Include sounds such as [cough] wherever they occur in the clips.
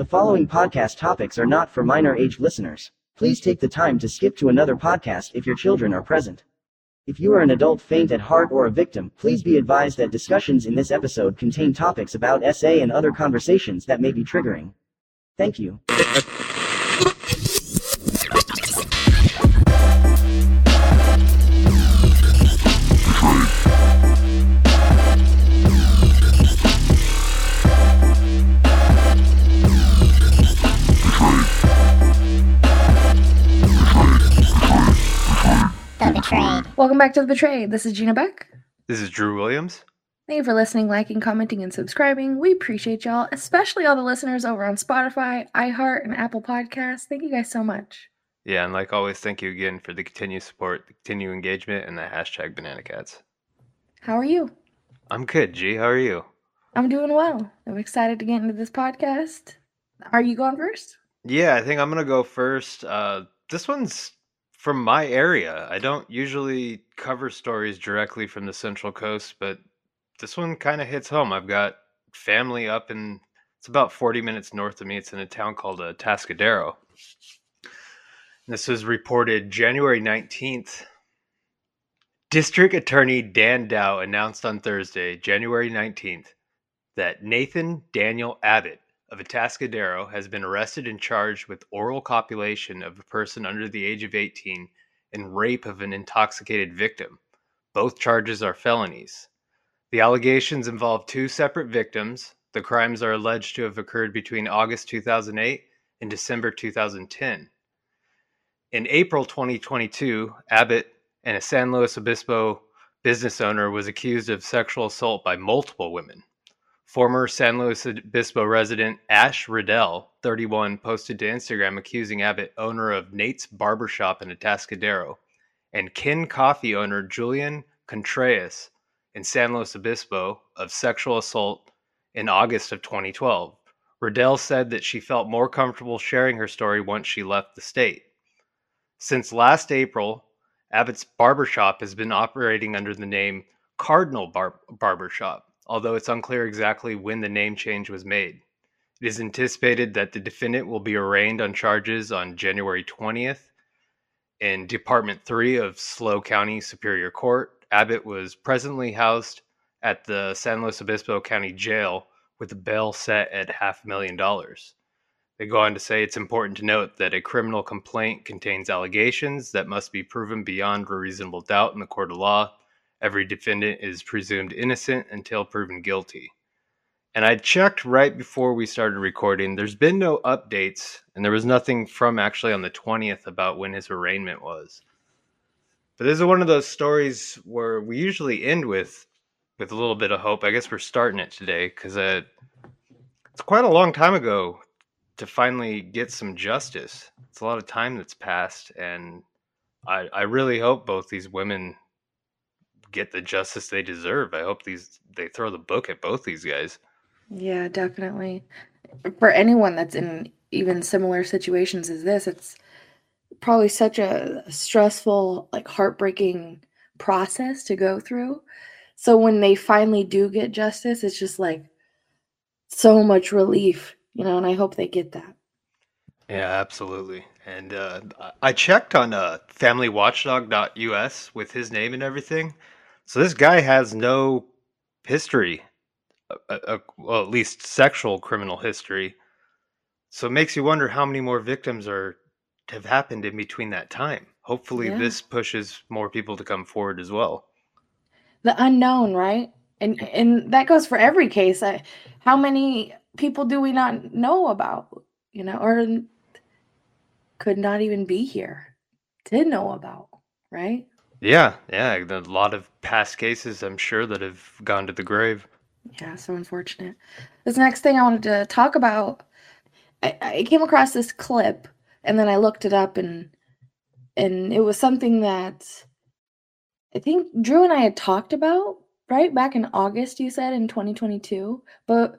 The following podcast topics are not for minor age listeners. Please take the time to skip to another podcast if your children are present. If you are an adult faint at heart or a victim, please be advised that discussions in this episode contain topics about SA and other conversations that may be triggering. Thank you. Welcome back to The Betrayed. This is Gina Beck. This is Drew Williams. Thank you for listening, liking, commenting, and subscribing. We appreciate y'all, especially all the listeners over on Spotify, iHeart, and Apple Podcasts. Thank you guys so much. Yeah, and like always, thank you again for the continued support, the continued engagement, and the hashtag Banana Cats. How are you? I'm good, G. How are you? I'm doing well. I'm excited to get into this podcast. Are you going first? Yeah, I think I'm gonna go first. Uh, this one's from my area. I don't usually cover stories directly from the Central Coast, but this one kind of hits home. I've got family up in. It's about 40 minutes north of me. It's in a town called uh, Tascadero. This was reported January 19th. District Attorney Dan Dow announced on Thursday, January 19th, that Nathan Daniel Abbott of Atascadero has been arrested and charged with oral copulation of a person under the age of 18 and rape of an intoxicated victim. Both charges are felonies. The allegations involve two separate victims. The crimes are alleged to have occurred between August 2008 and December 2010. In April 2022, Abbott and a San Luis Obispo business owner was accused of sexual assault by multiple women. Former San Luis Obispo resident Ash Riddell, 31, posted to Instagram accusing Abbott, owner of Nate's Barbershop in Atascadero, and Kin Coffee owner Julian Contreras in San Luis Obispo of sexual assault in August of 2012. Riddell said that she felt more comfortable sharing her story once she left the state. Since last April, Abbott's Barbershop has been operating under the name Cardinal Bar- Barbershop although it's unclear exactly when the name change was made. It is anticipated that the defendant will be arraigned on charges on January 20th in Department 3 of SLO County Superior Court. Abbott was presently housed at the San Luis Obispo County Jail with a bail set at half a million dollars. They go on to say it's important to note that a criminal complaint contains allegations that must be proven beyond a reasonable doubt in the court of law every defendant is presumed innocent until proven guilty. And I checked right before we started recording. There's been no updates, and there was nothing from actually on the 20th about when his arraignment was. But this is one of those stories where we usually end with with a little bit of hope. I guess we're starting it today because uh, it's quite a long time ago to finally get some justice. It's a lot of time that's passed, and I, I really hope both these women get the justice they deserve. I hope these they throw the book at both these guys. Yeah, definitely. For anyone that's in even similar situations as this, it's probably such a stressful, like heartbreaking process to go through. So when they finally do get justice, it's just like so much relief, you know, and I hope they get that. Yeah, absolutely. And uh, I checked on uh, FamilyWatchdog.us with his name and everything. So this guy has no history, uh, uh, well, at least sexual criminal history. So it makes you wonder how many more victims are have happened in between that time. Hopefully, Yeah. this pushes more people to come forward as well. The unknown, right? And and that goes for every case. I, how many people do we not know about, you know, or could not even be here to know about, right? Yeah, yeah, a lot of past cases I'm sure that have gone to the grave. Yeah, so unfortunate. This next thing I wanted to talk about, I, I came across this clip and then I looked it up and and it was something that I think Drew and I had talked about, right? Back in August, you said in 2022. But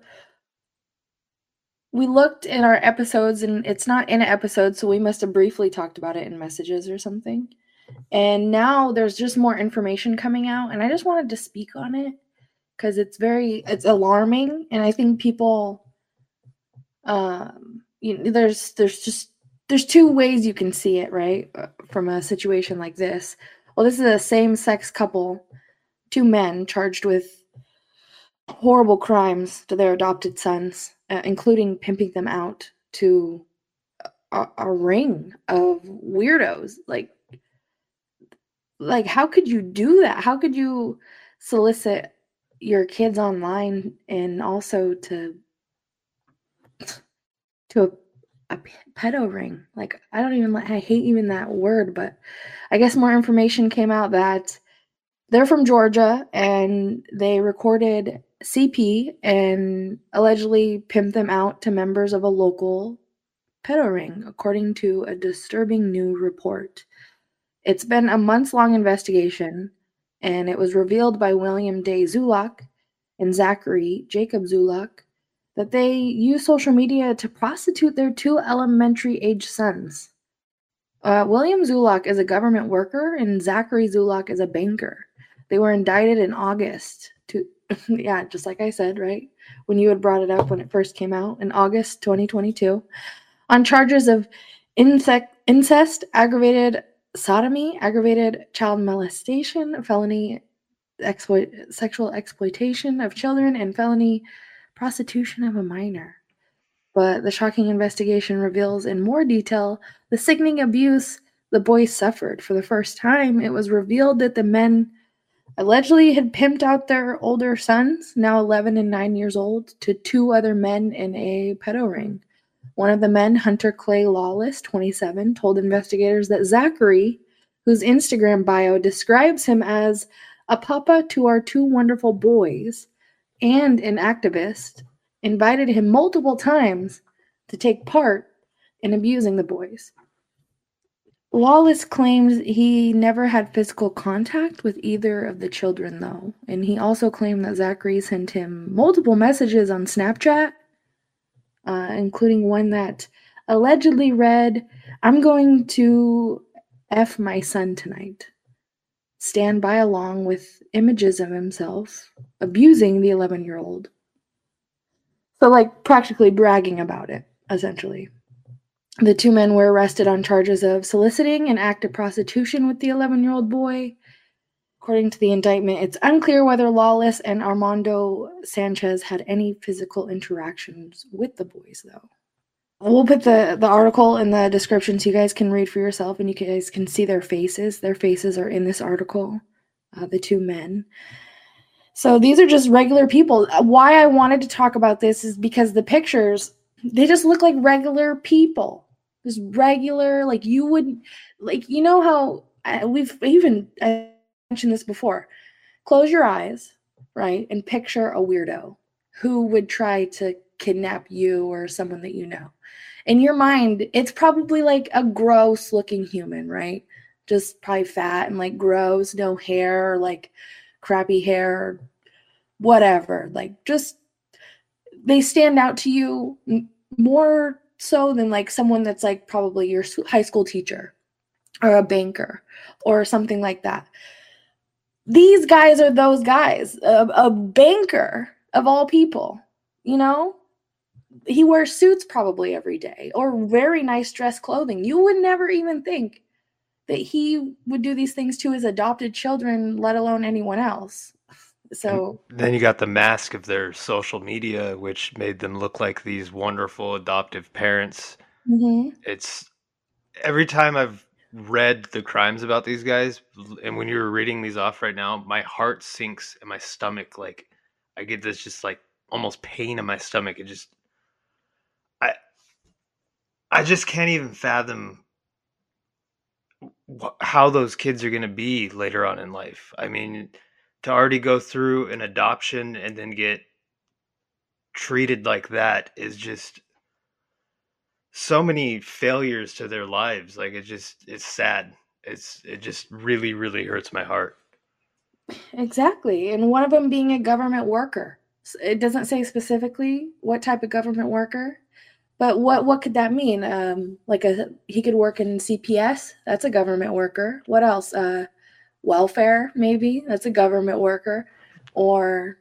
we looked in our episodes and it's not in an episode, so we must have briefly talked about it in messages or something. And now there's just more information coming out, and I just wanted to speak on it because it's very it's alarming, and I think people um you, there's there's just there's two ways you can see it, right? uh, From a situation like this. Well, this is a same-sex couple, two men charged with horrible crimes to their adopted sons, uh, including pimping them out to a, a ring of weirdos. Like, like how could you do that? How could you solicit your kids online and also to [sniffs] to a pedo ring? Like, I don't even. li- I hate even that word, but I guess more information came out that they're from Georgia and they recorded CP and allegedly pimped them out to members of a local pedo ring, according to a disturbing new report. It's been a months long investigation, and it was revealed by William Day Zulock and Zachary Jacob Zulock that they use social media to prostitute their two elementary age sons. Uh, William Zulock is a government worker, and Zachary Zulock is a banker. They were indicted in August. To [laughs] yeah, just like I said, right when you had brought it up when it first came out in August 2022, on charges of insect, incest, aggravated sodomy, aggravated child molestation, felony exploit, sexual exploitation of children, and felony prostitution of a minor. But the shocking investigation reveals in more detail the sickening abuse the boys suffered. For the first time, it was revealed that the men allegedly had pimped out their older sons, now 11 and 9 years old, to two other men in a pedo ring. One of the men, Hunter Clay Lawless, 27, told investigators that Zachary, whose Instagram bio describes him as a papa to our two wonderful boys and an activist, invited him multiple times to take part in abusing the boys. Lawless claims he never had physical contact with either of the children, though, and he also claimed that Zachary sent him multiple messages on Snapchat, uh, including one that allegedly read, I'm going to F my son tonight. Stand by along with images of himself abusing the 11 year old. So, like, practically bragging about it, essentially. The two men were arrested on charges of soliciting an act of prostitution with the 11 year old boy. According to the indictment, it's unclear whether Lawless and Armando Sanchez had any physical interactions with the boys, though. We'll put the, the article in the description so you guys can read for yourself and you guys can see their faces. Their faces are in this article, uh, the two men. So these are just regular people. Uh, Why I wanted to talk about this is because the pictures, they just look like regular people. Just regular, like you would, like, you know how uh, we've even I mentioned this before. Close your eyes, right, and picture a weirdo who would try to kidnap you or someone that you know. In your mind, it's probably like a gross looking human, right? Just probably fat and like gross, no hair, like crappy hair, whatever. Like just they stand out to you more so than like someone that's like probably your high school teacher or a banker or something like that. These guys are those guys. A, a banker of all people, you know? He wears suits probably every day or very nice dress clothing. You would never even think that he would do these things to his adopted children, let alone anyone else. So, Then you got the mask of their social media, which made them look like these wonderful adoptive parents. mhm. It's every time I've read the crimes about these guys, and when you were reading these off right now, my heart sinks and my stomach. Like I get this just like almost pain in my stomach. It just, I, I just can't even fathom how those kids are going to be later on in life. I mean, to already go through an adoption and then get treated like that is just so many failures to their lives. Like it just it's sad. It's it just really really hurts my heart. Exactly. And one of them being a government worker. It doesn't say specifically what type of government worker, but what what could that mean? Um, like a he could work in CPS. That's a government worker. What else? Uh, welfare maybe. That's a government worker. Or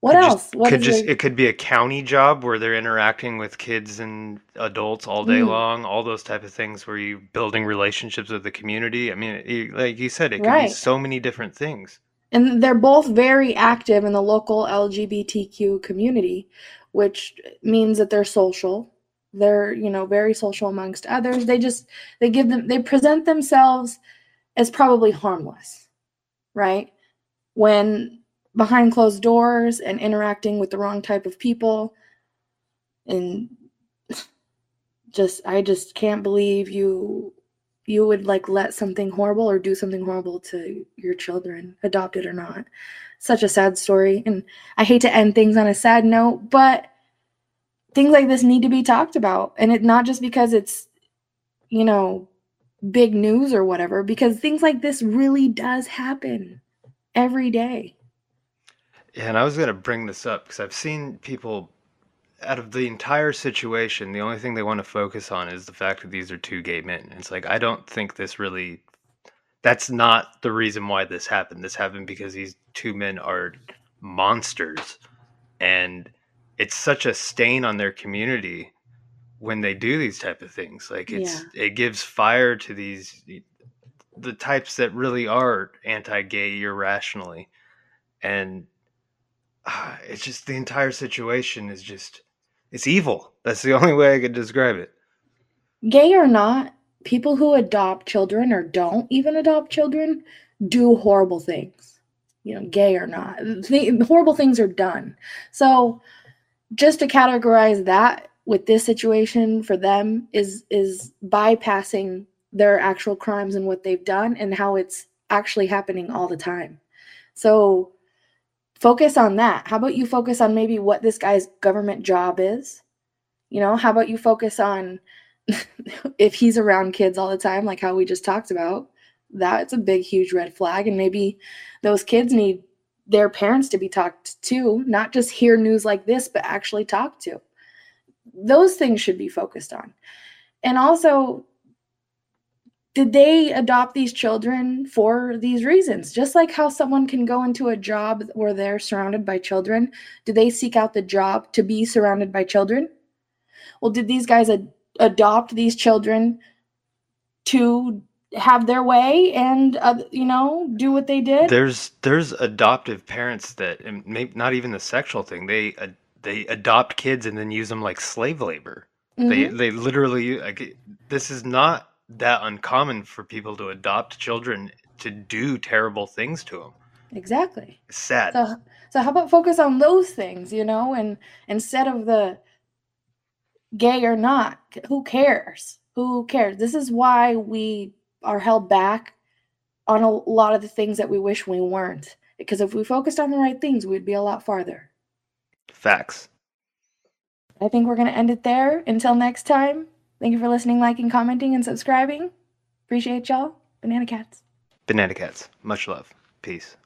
What Could else? just What could just the it could be a county job where they're interacting with kids and adults all day Mm, long, all those type of things where you're building relationships with the community. I mean, it, like you said, it could be so many different things. And they're both very active in the local LGBTQ community, which means that they're social. They're, you know, very social amongst others. They just they give them they present themselves as probably harmless, right? When behind closed doors and interacting with the wrong type of people and just I just can't believe you you would like let something horrible or do something horrible to your children, adopted or not. Such a sad story. And I hate to end things on a sad note, but things like this need to be talked about. And it not just because it's, you know, big news or whatever, because things like this really does happen every day. Yeah, and I was going to bring this up because I've seen people out of the entire situation, the only thing they want to focus on is the fact that these are two gay men. And it's like, I don't think this really, that's not the reason why this happened. This happened because these two men are monsters. And it's such a stain on their community when they do these type of things. Like Yeah. it's, it gives fire to these, the types that really are anti-gay irrationally. And [sighs] it's just the entire situation is just it's evil. That's the [laughs] only way I could describe it. Gay or not, people who adopt children or don't even adopt children do horrible things. You know, gay or not. The, horrible things are done. So just to categorize that with this situation for them is is bypassing their actual crimes and what they've done and how it's actually happening all the time. So focus on that. How about you focus on maybe what this guy's government job is? You know, how about you focus on [laughs] if he's around kids all the time, like how we just talked about? That's a big, huge red flag. And maybe those kids need their parents to be talked to, not just hear news like this, but actually talk to. Those things should be focused on. And also, did they adopt these children for these reasons? Just like how someone can go into a job where they're surrounded by children, do they seek out the job to be surrounded by children? Well, did these guys ad- adopt these children to have their way and uh, you know do what they did? There's there's adoptive parents that and maybe not even the sexual thing. They uh, they adopt kids and then use them like slave labor. They Mhm. they literally like this is not that uncommon for people to adopt children to do terrible things to them. Exactly. It's sad. So so how about focus on those things, you know, and instead of the gay or not, who cares? Who cares? This is why we are held back on a lot of the things that we wish we weren't. Because if we focused on the right things, we'd be a lot farther. Facts. I think we're going to end it there. Until next time, thank you for listening, liking, commenting, and subscribing. Appreciate y'all. Banana Cats. Banana cats. Much love. Peace.